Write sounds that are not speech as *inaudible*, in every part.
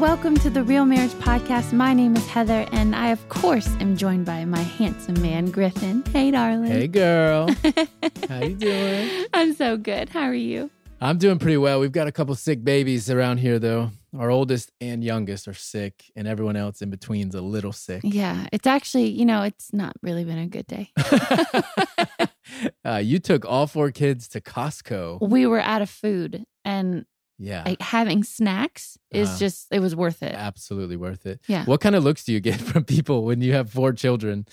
and welcome to the Real Marriage Podcast. My name is Heather, and I, of course, am joined by my handsome man, Griffin. Hey, darling. Hey, girl. *laughs* How you doing? I'm so good. How are you? I'm doing pretty well. We've got a couple sick babies around here, though. Our oldest and youngest are sick, and everyone else in between's a little sick. Yeah, it's actually, you know, it's not really been a good day. *laughs* uh, you took all four kids to Costco. we were out of food, and Yeah, like having snacks is Uh-huh. just, it was worth it. absolutely worth it. Yeah. What kind of looks do you get *laughs* from people when you have four children,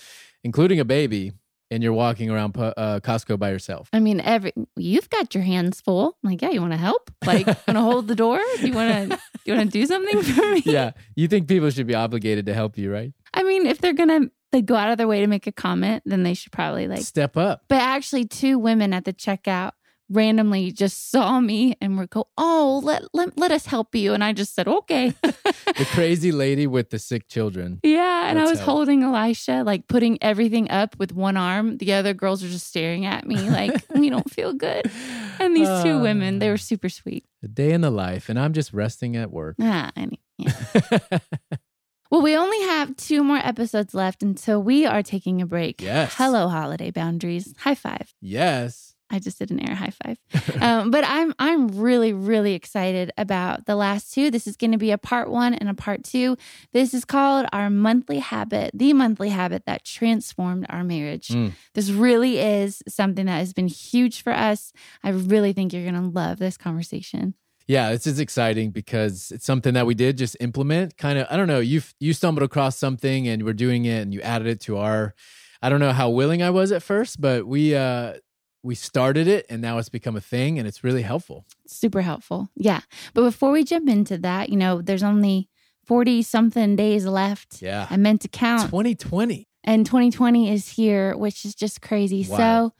including a baby, and you're walking around uh, Costco by yourself? I mean, every you've got your hands full. I'm like, yeah, you want to help? Like, want to hold the door? You want to? You want to do something for me? *laughs* yeah, you think people should be obligated to help you, right? I mean, if they're gonna they go out of their way to make a comment, then they should probably like. Step up. But actually, two women at the checkout randomly just saw me and were go, "Oh, let let, let us help you," and I just said, "Okay." *laughs* The crazy lady with the sick children. yeah, and I was help. holding Elisha, like putting everything up with one arm. The other girls are just staring at me like, *laughs* "We don't feel good." And these two women, they Ah. were super sweet. A day in the life, and I'm just resting at work. Ah, any, yeah. *laughs* Well, we only have two more episodes left until we are taking a break. Yes. Hello, holiday boundaries. High five. yes. I just did an air high five. um, but I'm I'm really really excited about the last two. This is going to be a part one and a part two. This is called our monthly habit, the monthly habit that transformed our marriage. Mm. This really is something that has been huge for us. I really think you're going to love this conversation. Yeah, this is exciting because it's something that we did just implement. Kind of, I don't know. You you stumbled across something and we're doing it, and you added it to our. I don't know how willing I was at first, but we uh we started it, and now it's become a thing, and it's really helpful. super helpful. Yeah. But before we jump into that, you know, there's only 40 something days left. Yeah, I meant to count. 2020. And 2020 is here, which is just crazy. Wow. So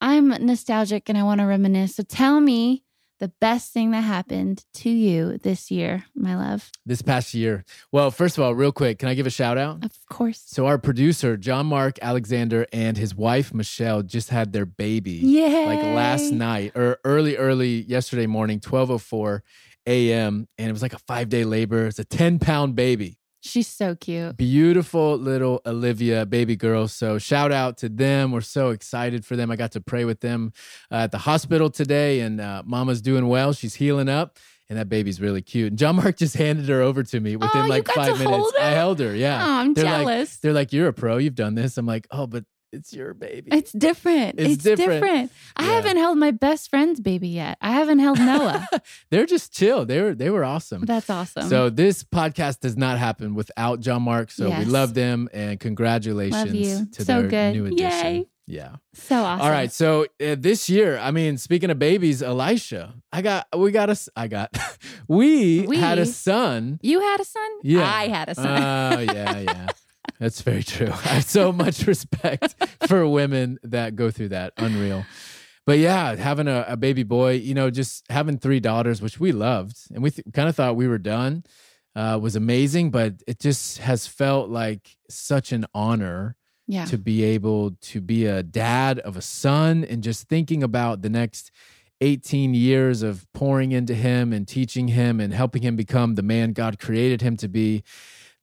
I'm nostalgic and I want to reminisce. So tell me the best thing that happened to you this year, my love. This past year. Well, first of all, real quick, can I give a shout out? Of course. So our producer John Mark Alexander and his wife Michelle just had their baby. Yeah. like last night or early, early yesterday morning, 1204 a.m. And it was like a five day labor. It's a 10 pound baby. She's so cute. Beautiful little Olivia baby girl. So shout out to them. We're so excited for them. I got to pray with them uh, at the hospital today, and uh, Mama's doing well. She's healing up. And that baby's really cute. And John Mark *laughs* just handed her over to me within Oh, like five minutes. I held her. Yeah. Oh, I'm They're like- jealous. They're like, You're a pro. You've done this. I'm like, Oh, but it's your baby. it's different. It's It's, different. different. I Yeah. haven't held my best friend's baby yet. I haven't held Noah. *laughs* They're just chill. They were they were awesome. That's awesome. So this podcast does not happen without John Mark. So we love them and congratulations to So their good. new addition. Yay. Yeah. so awesome. All right. So uh, this year, I mean, speaking of babies, Elisha, I got we got a I got *laughs* we, We? had a son. You had a son? Yeah. I had a son. Oh *laughs* yeah, yeah. That's very true. I have so much *laughs* respect for women that go through that. Unreal. But yeah, having a, a baby boy, you know, just having three daughters, which we loved, and we th- kind of thought we were done, uh, was amazing. But it just has felt like such an honor yeah. to be able to be a dad of a son and just thinking about the next 18 years of pouring into him and teaching him and helping him become the man God created him to be.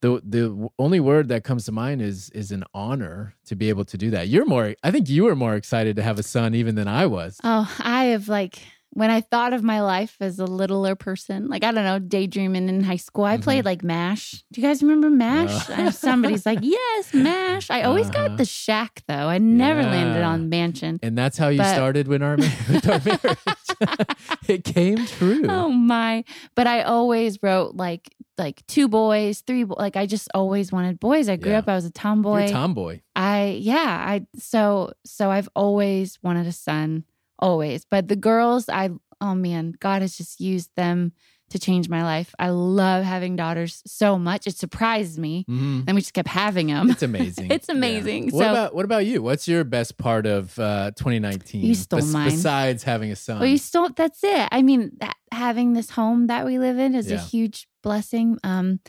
The the only word that comes to mind is is an honor to be able to do that. You're more I think you were more excited to have a son even than I was. Oh, I have like when I thought of my life as a littler person, like I don't know, daydreaming in high school, I played like MASH. Do you guys remember MASH? Mm-hmm. Uh. And somebody's like, *laughs* yes, MASH. I always Uh-huh. got the shack though. I never landed Yeah. on mansion. And that's how you But- started when our, with our marriage. *laughs* it came true. Oh my! But I always wrote like like two boys, three bo- like I just always wanted boys. I grew Yeah. up. I was a You're tomboy. a tomboy. I yeah, I so so I've always wanted a son, always. But the girls, I oh man, God has just used them to change my life. I love having daughters so much. It surprised me. Mhm. And we just kept having them. It's amazing. *laughs* It's amazing. What So- about what about you? What's your best part of uh, 2019? You stole mine. Besides having a son. Well, you still that's it. I mean, that, having this home that we live in is a huge blessing. Um,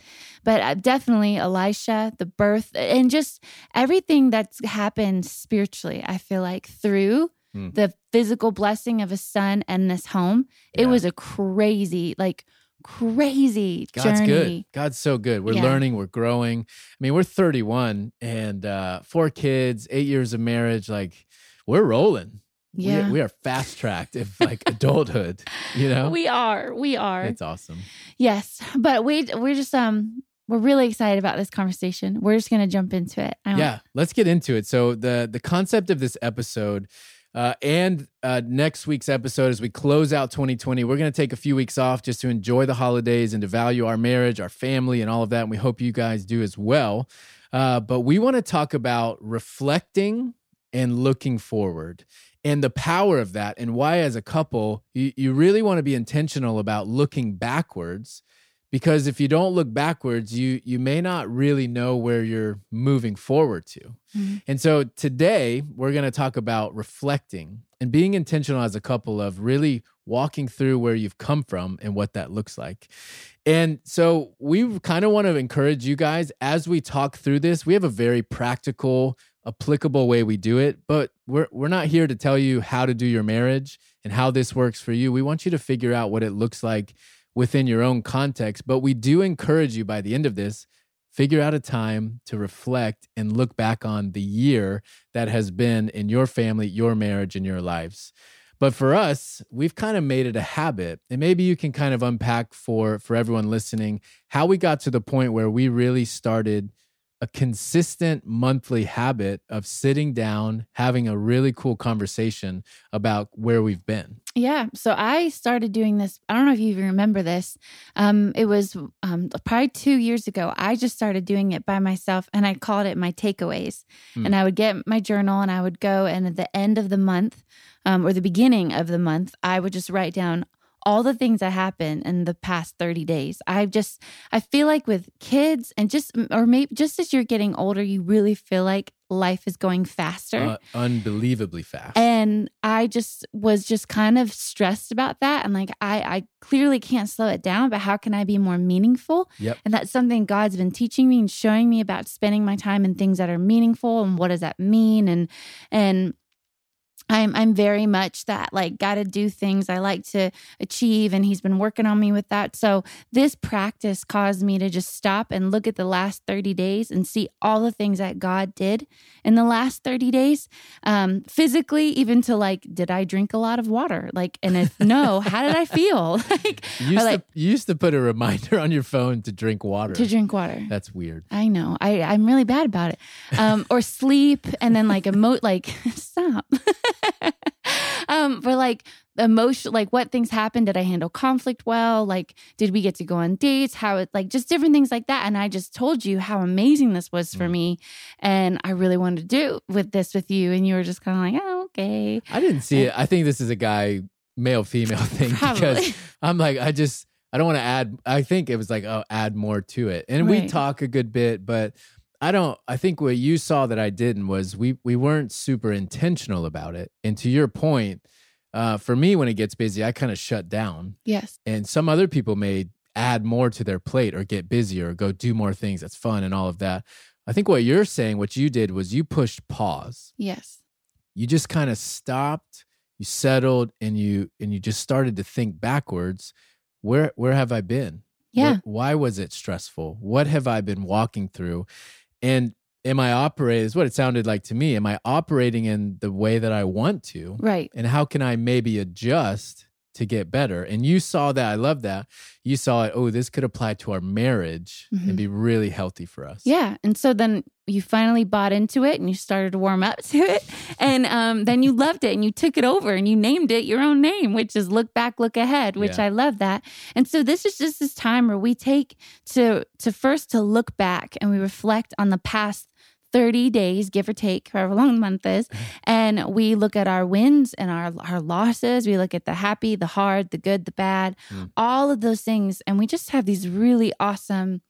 but uh, definitely Elisha, the birth, and just everything that's happened spiritually. I feel like through Hmm. the physical blessing of a son and this home, it was a crazy, like crazy God's journey. good. God's so good. We're Yeah. learning, we're growing. I mean, we're 31 and uh, four kids, eight years of marriage. Like, we're rolling. We- Yeah. We, are fast tracked if *laughs* like adulthood, you know? We are. We are. It's awesome. Yes. But we we're just um we're really excited about this conversation. We're just gonna jump into it. I Yeah, let's get into it. So the the concept of this episode uh, and uh, next week's episode, as we close out 2020, we're going to take a few weeks off just to enjoy the holidays and to value our marriage, our family, and all of that. And we hope you guys do as well. Uh, but we want to talk about reflecting and looking forward and the power of that and why as a couple you, you really want to be intentional about looking backwards because if you don't look backwards you you may not really know where you're moving forward to. Mhm. and so today we're going to talk about reflecting and being intentional as a couple of really walking through where you've come from and what that looks like. And so we kind of want to encourage you guys as we talk through this we have a very practical applicable way we do it but we're we're not here to tell you how to do your marriage and how this works for you. We want you to figure out what it looks like within your own context but we do encourage you by the end of this figure out a time to reflect and look back on the year that has been in your family your marriage and your lives. But for us we've kind of made it a habit and maybe you can kind of unpack for for everyone listening how we got to the point where we really started a consistent monthly habit of sitting down having a really cool conversation about where we've been Yeah. So I started doing this. I don't know if you even remember this. Um, it was um, probably two years ago. I just started doing it by myself and I called it my takeaways. Hmm. And I would get my journal and I would go, and at the end of the month um, or the beginning of the month, I would just write down all the things that happened in the past 30 days. I just, I feel like with kids and just, or maybe just as you're getting older, you really feel like life is going faster. uh, unbelievably fast And I just was just kind of stressed about that. And like, I, I clearly can't slow it down, but how can I be more meaningful? Yep. And that's something God's been teaching me and showing me about spending my time in things that are meaningful and what does that mean? And, and, I'm I'm very much that like got to do things I like to achieve and he's been working on me with that. So this practice caused me to just stop and look at the last 30 days and see all the things that God did in the last 30 days. Um physically even to like did I drink a lot of water? Like and if *laughs* no, how did I feel? *laughs* like You used, like- to, you used to put a reminder on your phone to drink water. to drink water. That's weird. I know. I I'm really bad about it. Um, or sleep and then like emote like *laughs* stop. Like emotion, like what things happened? Did I handle conflict well? Like, did we get to go on dates? How it like just different things like that. And I just told you how amazing this was for Mm. me, and I really wanted to do with this with you, and you were just kind of like, oh, okay, I didn't see it. I think this is a guy male female *laughs* thing because. *laughs* I'm like I just I don't want to add. I think it was like oh add more to it, and we talk a good bit, but I don't. I think what you saw that I didn't was we we weren't super intentional about it. And to your point, uh, for me when it gets busy, I kind of shut down, yes, and some other people may add more to their plate or get busier or go do more things that's fun and all of that. I think what you're saying, what you did was you pushed pause. Yes, you just kind of stopped you settled and you and you just started to think backwards. Where where have i been? Yeah, why was it stressful? What have i been walking through? And am i operating is what it sounded like to me am i operating in the way that i want to right, and how can i maybe adjust to get better and you saw that i love that you saw it oh this could apply to our marriage Mhm. and be really healthy for us Yeah. And so then you finally bought into it and you started to warm up *laughs* to it. And um, then you loved it and you took it over and you named it your own name, which is Look Back, Look Ahead, which Yeah. I love that. And so this is just this time where we take to to first to look back and we reflect on the past 30 days, give or take, however long the month is. And we look at our wins and our, our losses. We look at the happy, the hard, the good, the bad, Mm. all of those things. And we just have these really awesome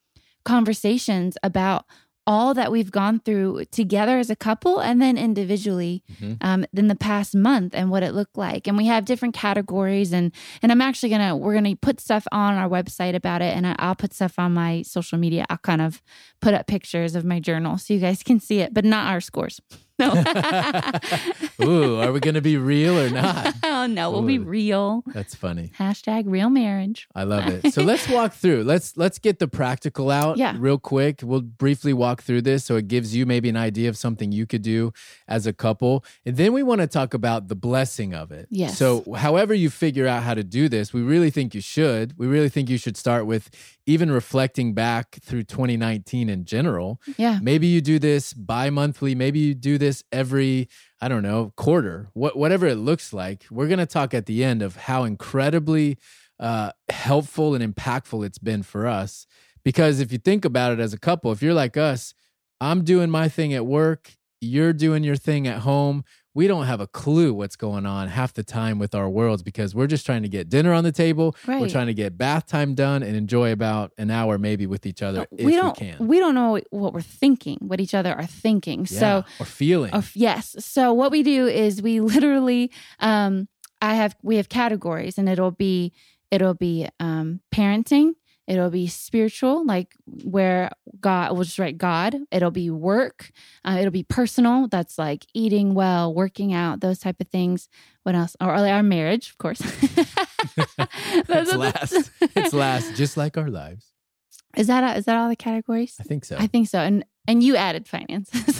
conversations about all that we've gone through together as a couple and then individually Mhm. um, in the past month and what it looked like. And we have different categories and and i'm actually gonna we're gonna put stuff on our website about it and I- i'll put stuff on my social media. I'll kind of put up pictures of my journal so you guys can see it but not our scores no *laughs* Ooh, are we going to be real or not? *laughs* oh no, we'll be real. That's funny. Hashtag real marriage. I love it. *laughs* So let's walk through. Let's let's get the practical out Yeah. real quick. We'll briefly walk through this so it gives you maybe an idea of something you could do as a couple. And then we want to talk about the blessing of it. Yes. So however you figure out how to do this, we really think you should. We really think you should start with even reflecting back through 2019 in general. Yeah. Maybe you do this bi-monthly, maybe you do this every I don't know, quarter, what, whatever it looks like. We're going to talk at the end of how incredibly uh, helpful and impactful it's been for us. Because if you think about it as a couple, if you're like us, I'm doing my thing at work, you're doing your thing at home. We don't have a clue what's going on half the time with our worlds because we're just trying to get dinner on the table. We're trying to get bath time done and enjoy about an hour maybe with each other if we don't we can. we don't know what we're thinking, what each other are thinking. Yeah, So or feeling. Of yes. So what we do is we *laughs* literally um I have we have categories and it'll be it'll be um parenting, it'll be spiritual like where God we'll just write God, it'll be work, uh, it'll be personal that's like eating well, working out, those type of things. What else? Or, or our marriage, of course. *laughs* it's Those are the- last. *laughs* It's last, just like our lives. Is that is that all the categories? I think so. I think so. And and you added finances. *laughs*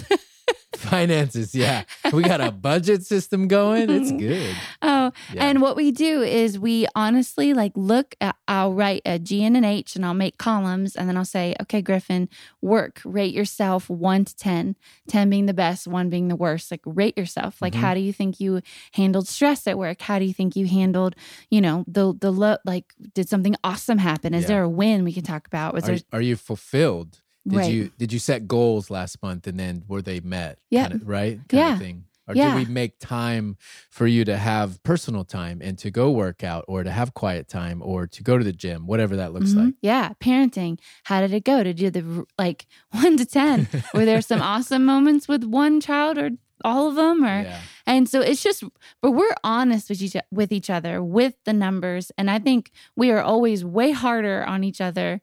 Finances, yeah. We got a *laughs* budget system going. It's good. oh, Yeah. And what we do is we honestly like look at, I'll write a G and an H and I'll make columns and then I'll say, okay, Griffin, work, rate yourself one to 10, 10 being the best, one being the worst. Like rate yourself. Like, Mhm. how do you think you handled stress at work? How do you think you handled, you know, the, the, lo- like, did something awesome happen? Is Yeah. there a win we can talk about? Was Are, there, are you fulfilled? Did Right. you did you set goals last month and then were they met? Yeah. Kinda- right? Kind Yeah. of thing. Or Yeah. did we make time for you to have personal time and to go work out or to have quiet time or to go to the gym, whatever that looks Mhm. like? Yeah, parenting. How did it go? Did you do the like *laughs* one to ten? *laughs* Were there some awesome moments with one child or all of them? Or Yeah. and so it's just, but we're honest with each with each other with the numbers, and I think we are always way harder on each other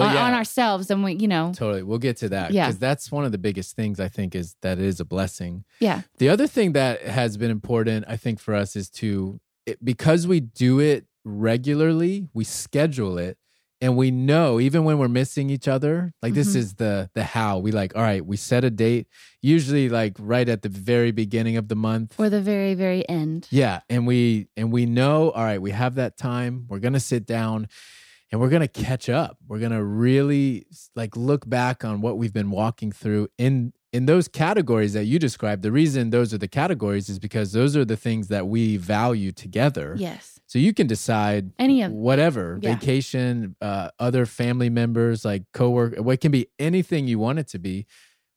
Well, on, yeah. on ourselves and we, you know. Totally. We'll get to that. Yeah. Because that's one of the biggest things I think is that it is a blessing. Yeah, The other thing that has been important, I think, for us is to, it, because we do it regularly, we schedule it. And we know even when we're missing each other, like this Mhm. is the the how. We like, all right, we set a date, usually like right at the very beginning of the month. or the very very end. Yeah, and we and we know, all right, we have that time. We're gonna sit down and we're gonna catch up. We're gonna really like look back on what we've been walking through in in those categories that you described. The reason those are the categories is because those are the things that we value together. Yes, So you can decide Any of- whatever Yeah. vacation, uh, other family members, like coworker. What can be anything you want it to be.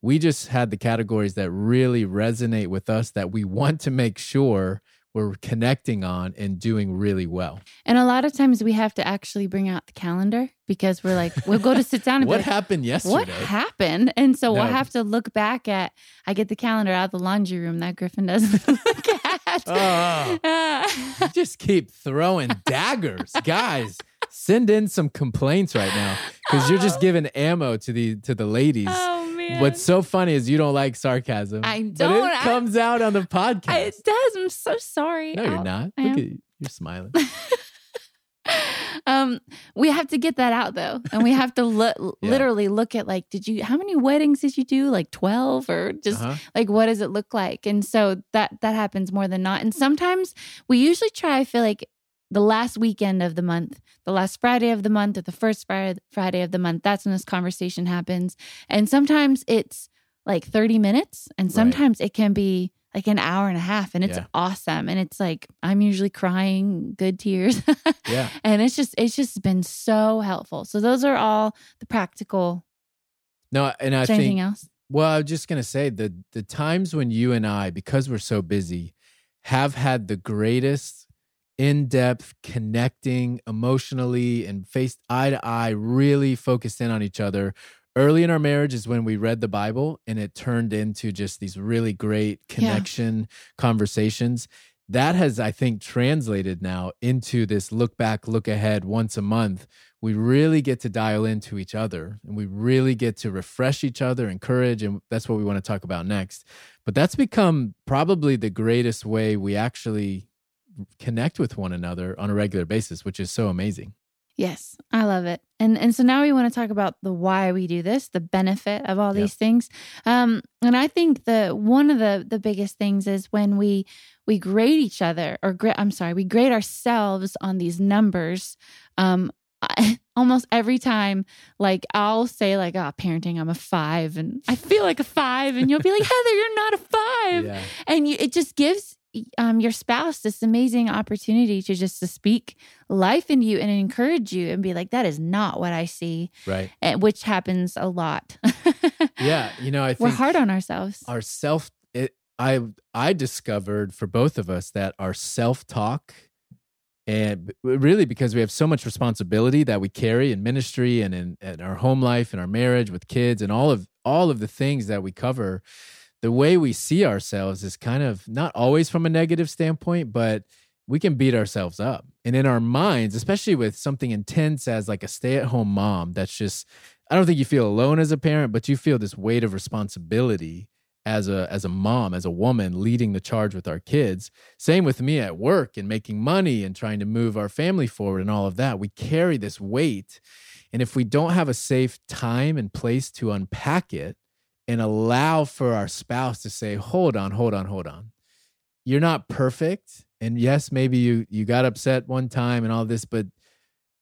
We just had the categories that really resonate with us that we want to make sure we're connecting on and doing really well. and a lot of times we have to actually bring out the calendar because we're like, we'll go to sit down and What like, happened yesterday? what happened? And so we'll have to look back at. I get the calendar out of the laundry room that Griffin doesn't *laughs* look at. Oh. You just keep throwing daggers, *laughs* guys. Send in some complaints right now because you're just oh. giving ammo to the to the ladies. oh What's so funny is you don't like sarcasm. I But don't. But it I- comes out on the podcast. I- it does. I'm so sorry. no, you're not. I Look am. at you. You're smiling. *laughs* um, we have to get that out though, and we have to look *laughs* Yeah. literally look at like, did you? How many weddings did you do? Like twelve, or just Uh-huh. like what does it look like? And so that that happens more than not. And sometimes we usually try. I feel like the last weekend of the month, the last Friday of the month, or the first Friday Friday of the month. That's when this conversation happens. And sometimes it's like thirty minutes, and Right. sometimes it can be like an hour and a half, and it's Yeah. awesome. And it's like I'm usually crying good tears. *laughs* Yeah. and it's just it's just been so helpful. So those are all the practical. No, and I think anything else? Well, I was just gonna say the the times when you and I, because we're so busy, have had the greatest in-depth connecting emotionally and faced eye to eye, really focused in on each other. Early in our marriage is when we read the Bible and it turned into just these really great connection conversations. That has, I think, translated now into this look back, look ahead once a month we really get to dial into each other and we really get to refresh each other, encourage, and that's what we want to talk about next. But that's become probably the greatest way we actually connect with one another on a regular basis, which is so amazing. Yes, I love it. And and so now we want to talk about the why we do this, the benefit of all these things. Um, and I think the one of the the biggest things is when we we grade each other, or gra- I'm sorry, we grade ourselves on these numbers. Um, I, *laughs* almost every time, like I'll say like, "Oh, parenting, I'm a five, and I feel like a five, and you'll be like, *laughs* "Heather, you're not a five Yeah. and you, it just gives um, your spouse this amazing opportunity to just to speak life into you and encourage you and be like that is not what i see Right. eh, which happens a lot *laughs* Yeah. You know, I think we're hard on ourselves our self it i i discovered for both of us that our self-talk and really because we have so much responsibility that we carry in ministry and in, in our home life and our marriage with kids and all of all of the things that we cover the way we see ourselves is kind of not always from a negative standpoint but we can beat ourselves up and in our minds especially with something intense as like a stay-at-home mom that's just I don't think you feel alone as a parent, but you feel this weight of responsibility as a as a mom, as a woman leading the charge with our kids. Same with me at work and making money and trying to move our family forward and all of that. We carry this weight. And if we don't have a safe time and place to unpack it and allow for our spouse to say, "Hold on, hold on, hold on. You're not perfect." And yes, maybe you you got upset one time and all this, but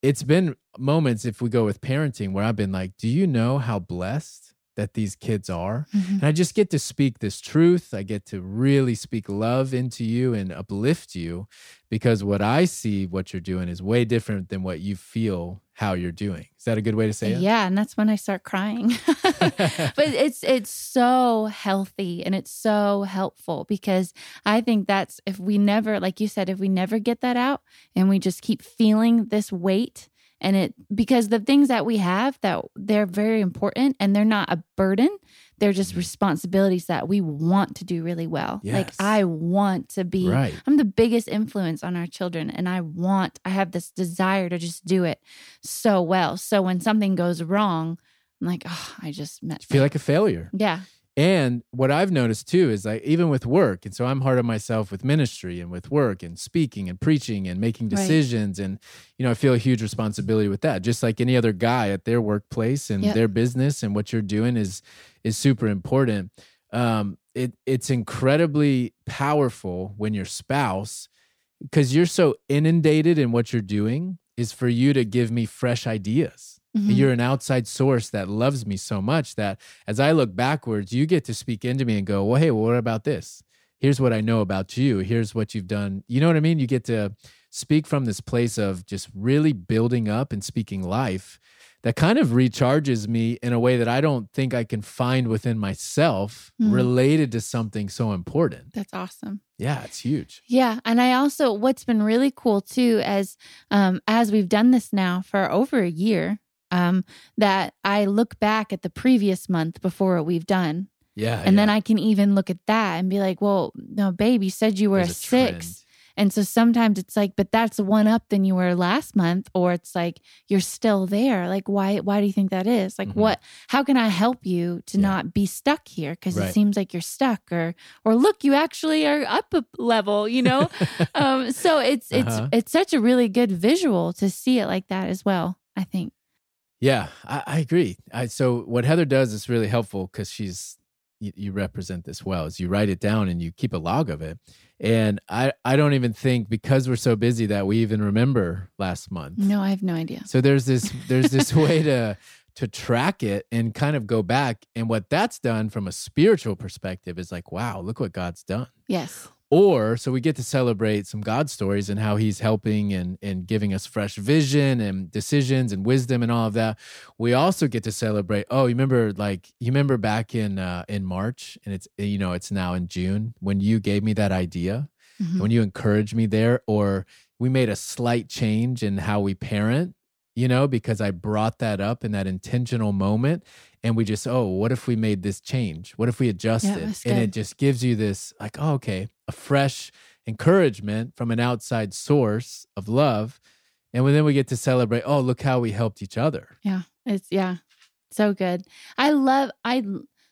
it's been moments if we go with parenting where I've been like, do you know how blessed that these kids are? Mhm. And I just get to speak this truth. I get to really speak love into you and uplift you because what I see what you're doing is way different than what you feel how you're doing. Is that a good way to say it? yeah and that's when i start crying *laughs* but it's it's so healthy and it's so helpful because i think that's if we never like you said if we never get that out and we just keep feeling this weight and it because the things that we have that they're very important and they're not a burden they're just Mhm. responsibilities that we want to do really well like i want to be Right. I'm the biggest influence on our children, and I want, I have this desire to just do it so well. So when something goes wrong, I'm like, oh, I just met. You feel like a failure. yeah, And what I've noticed too is like even with work, and so I'm hard on myself with ministry and with work and speaking and preaching and making Right. decisions. And, you know, I feel a huge responsibility with that. Just like any other guy at their workplace and Yep. their business and what you're doing is is super important. Um, it it's incredibly powerful when your spouse, because you're so inundated in what you're doing, is for you to give me fresh ideas. Mhm. You're an outside source that loves me so much that as I look backwards, you get to speak into me and go, well, hey, well, what about this? Here's what I know about you. Here's what you've done. You know what I mean? You get to speak from this place of just really building up and speaking life that kind of recharges me in a way that I don't think I can find within myself Mm. related to something so important. that's awesome. Yeah, it's huge. Yeah, and I also what's been really cool too, as um, as we've done this now for over a year, um, that I look back at the previous month before what we've done, Yeah. and then I can even look at that and be like, well, no, babe, you said you were a six. And so sometimes it's like, but that's one up than you were last month, or it's like you're still there. Like, why? Why do you think that is? Like, Mhm. what? How can I help you to Yeah. not be stuck here? Because Right. it seems like you're stuck, or or look, you actually are up a level. You know. *laughs* um. So it's it's Uh-huh. it's such a really good visual to see it like that as well. I think. Yeah, I, I agree. I, so what Heather does is really helpful because she's you, you represent this well. Is you write it down and you keep a log of it. And I I don't even think because we're so busy that we even remember last month. No, I have no idea. So there's this there's this *laughs* way to to track it and kind of go back. And what that's done from a spiritual perspective is like, wow, look what God's done. Yes. Or so we get to celebrate some God stories and how he's helping and, and giving us fresh vision and decisions and wisdom and all of that. We also get to celebrate. Oh, you remember like you remember back in uh, in March and it's you know it's now in June when you gave me that idea Mhm. when you encouraged me there or we made a slight change in how we parent you know because i brought that up in that intentional moment and we just oh what if we made this change? What if we adjusted that's and it just gives you this like oh okay a fresh encouragement from an outside source of love. And then we get to celebrate oh look how we helped each other. Yeah, it's yeah, so good. I love I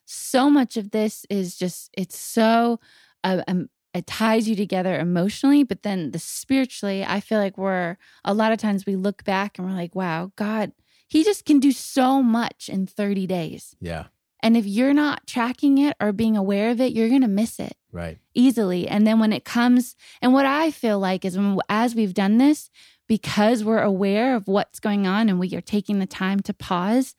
so much of this is just it's so uh, um, it ties you together emotionally, but then the spiritually, I feel like we're a lot of times we look back and we're like, wow, God, He just can do so much in 30 days. Yeah. And if you're not tracking it or being aware of it, you're going to miss it Right. easily. And then when it comes, and what I feel like is when, as we've done this, because we're aware of what's going on and we are taking the time to pause,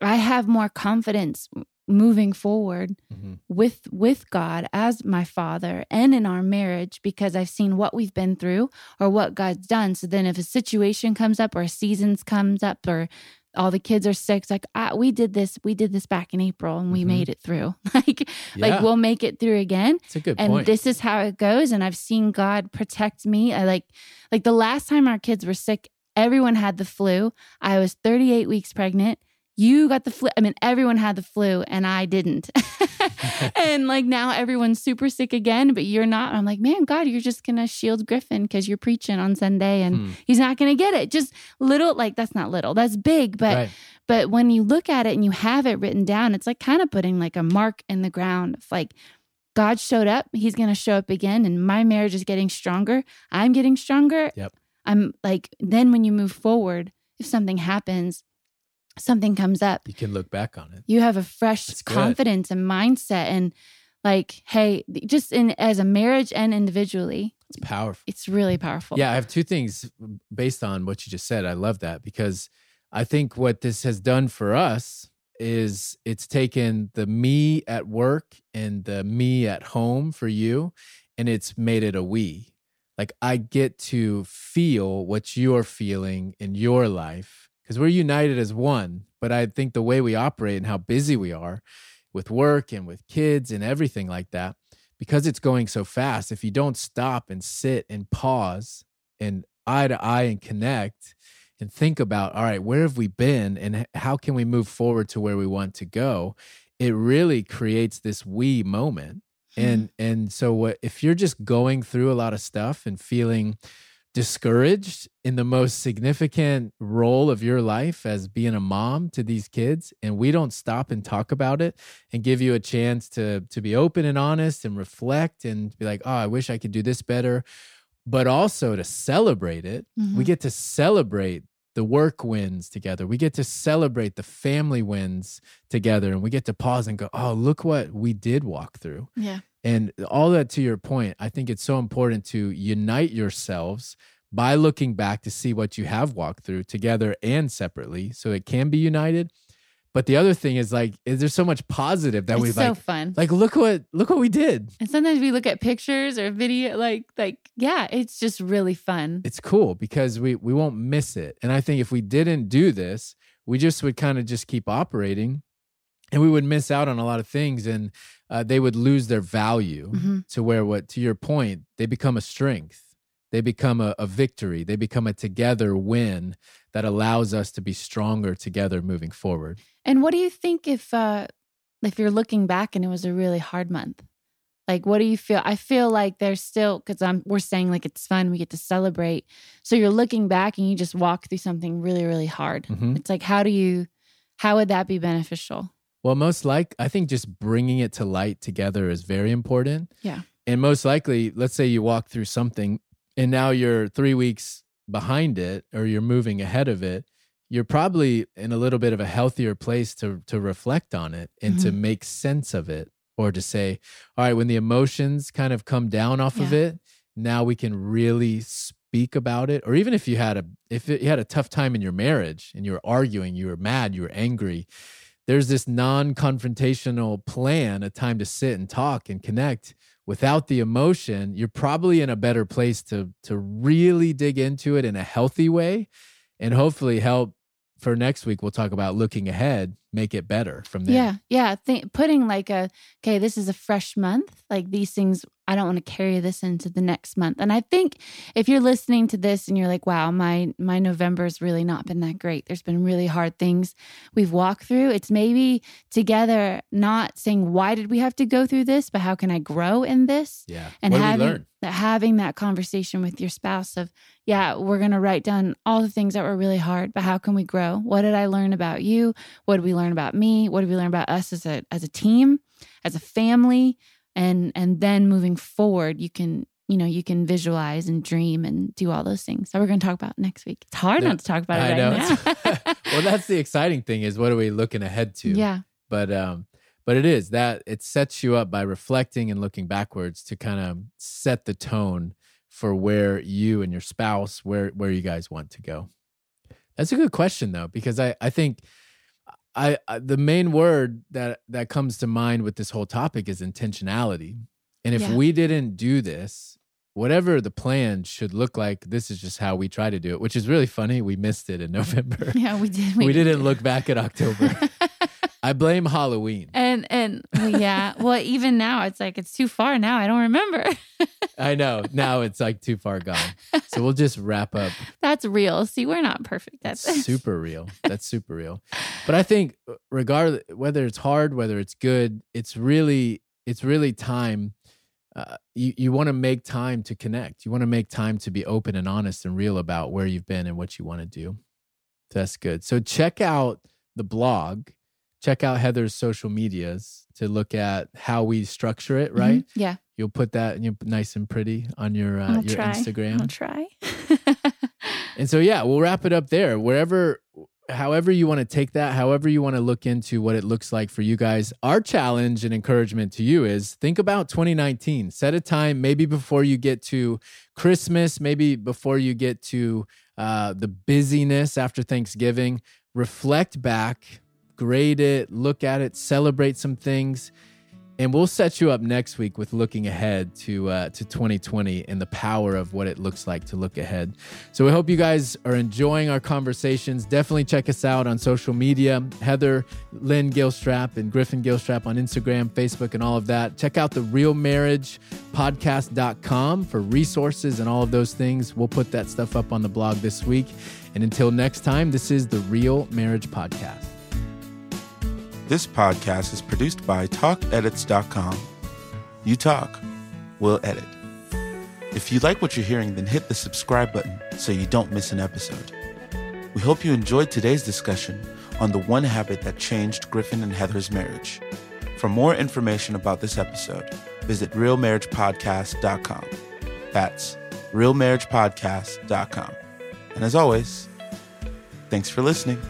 I have more confidence moving forward Mhm. with with God as my father and in our marriage because I've seen what we've been through or what God's done. So then if a situation comes up or a seasons comes up or all the kids are sick, it's like ah, we did this, we did this back in April and we Mhm. made it through. *laughs* like Yeah. like we'll make it through again It's a good and point. this is how it goes and i've seen god protect me i like like the last time our kids were sick everyone had the flu i was 38 weeks pregnant you got the flu i mean everyone had the flu and i didn't *laughs* *laughs* and like now everyone's super sick again but you're not i'm like man god you're just gonna shield griffin because you're preaching on sunday and Hmm. he's not gonna get it just little like that's not little that's big but right. but when you look at it and you have it written down, it's like kind of putting like a mark in the ground. It's like God showed up, he's going to show up again and my marriage is getting stronger. I'm getting stronger. Yep. I'm like then when you move forward, if something happens, something comes up, You can look back on it. you have a fresh That's good. confidence and mindset and like hey, just in as a marriage and individually, It's powerful. it's really powerful. Yeah, I have two things based on what you just said. I love that because I think what this has done for us is it's taken the me at work and the me at home for you and it's made it a we. Like I get to feel what you're feeling in your life because we're united as one. But I think the way we operate and how busy we are with work and with kids and everything like that, because it's going so fast, if you don't stop and sit and pause and eye to eye and connect and think about, all right, where have we been and how can we move forward to where we want to go? It really creates this we moment. Hmm. And and so what if you're just going through a lot of stuff and feeling discouraged in the most significant role of your life as being a mom to these kids and we don't stop and talk about it and give you a chance to to be open and honest and reflect and be like oh I wish I could do this better but also to celebrate it we Mhm. get to celebrate the work wins together we get to celebrate the family wins together and we get to pause and go oh look what we did walk through yeah. and all that to your point, I think it's so important to unite yourselves by looking back to see what you have walked through together and separately so it can be united. But the other thing is like, is there so much positive that It's we've so like, fun. like, look what, look what we did. And sometimes we look at pictures or video, like, like, yeah, it's just really fun. It's cool because we, we won't miss it. And I think if we didn't do this, we just would kind of just keep operating and we would miss out on a lot of things and uh, they would lose their value. Mhm. to where what to your point they become a strength they become a, a victory they become a together win that allows us to be stronger together moving forward And what do you think if, uh, if you're looking back and it was a really hard month? Like, what do you feel? I feel like there's still because I'm we're saying like it's fun, we get to celebrate. So you're looking back and you just walk through something really, really hard. Mhm. It's like, how do you, how would that be beneficial? well most like i think just bringing it to light together is very important Yeah. and most likely let's say you walk through something and now you're three weeks behind it or you're moving ahead of it you're probably in a little bit of a healthier place to to reflect on it and to mm-hmm. make sense of it or to say all right when the emotions kind of come down off of it now we can really speak about it or even if you had a if it, you had a tough time in your marriage and you were arguing you were mad you were angry there's this non-confrontational plan a time to sit and talk and connect without the emotion you're probably in a better place to to really dig into it in a healthy way and hopefully help for next week we'll talk about looking ahead make it better from there Yeah. Yeah. Th- putting like a, okay, this is a fresh month. Like these things, I don't want to carry this into the next month. And I think if you're listening to this and you're like, wow, my, my November's really not been that great. There's been really hard things we've walked through. It's maybe together, not saying, why did we have to go through this, but how can I grow in this? yeah and what having having that conversation with your spouse of yeah we're going to write down all the things that were really hard but how can we grow what did i learn about you what did we learn about me what did we learn about us as a as a team as a family and and then moving forward you can you know you can visualize and dream and do all those things that we're going to talk about next week it's hard Yeah, not to talk about it I right know. now *laughs* *laughs* well, that's the exciting thing is what are we looking ahead to? yeah But um, but it is that it sets you up by reflecting and looking backwards to kind of set the tone for where you and your spouse where where you guys want to go. That's a good question though, because I I think I, I the main word that that comes to mind with this whole topic is intentionality. And if Yeah. we didn't do this, whatever the plan should look like, this is just how we try to do it, which is really funny. We missed it in *laughs* November. yeah we did we didn't look back at October. *laughs* I blame Halloween. and and yeah well even now it's like it's too far now i don't remember *laughs* I know. Now it's like too far gone. So we'll just wrap up. that's real see we're not perfect at this super real. That's super real. But I think uh, regardless whether it's hard, whether it's good, it's really it's really time uh, you you want to make time to connect. You want to make time to be open and honest and real about where you've been and what you want to do. That's good. So check out the blog. Check out Heather's social medias to look at how we structure it, right? Mhm. yeah You'll put that you nice and pretty on your uh, I'll your try. Instagram. i'll try *laughs* And so yeah, we'll wrap it up there. Wherever however you want to take that, however you want to look into what it looks like for you guys. Our challenge and encouragement to you is think about 2019. Set a time maybe before you get to Christmas, maybe before you get to uh, the busyness after Thanksgiving. Reflect back, grade it, look at it, celebrate some things. And we'll set you up next week with looking ahead to uh, to 2020 and the power of what it looks like to look ahead. So we hope you guys are enjoying our conversations. Definitely check us out on social media. Heather Lynn Gilstrap and Griffin Gilstrap on Instagram, Facebook, and all of that. Check out the Real Marriage Podcast.com for resources and all of those things. We'll put that stuff up on the blog this week. And until next time, this is the Real Marriage Podcast. This podcast is produced by TalkEdits.com. You talk, we'll edit. If you like what you're hearing, then hit the subscribe button so you don't miss an episode. We hope you enjoyed today's discussion on the one habit that changed Griffin and Heather's marriage. For more information about this episode, visit realmarriagepodcast.com. That's realmarriagepodcast.com. And as always, thanks for listening.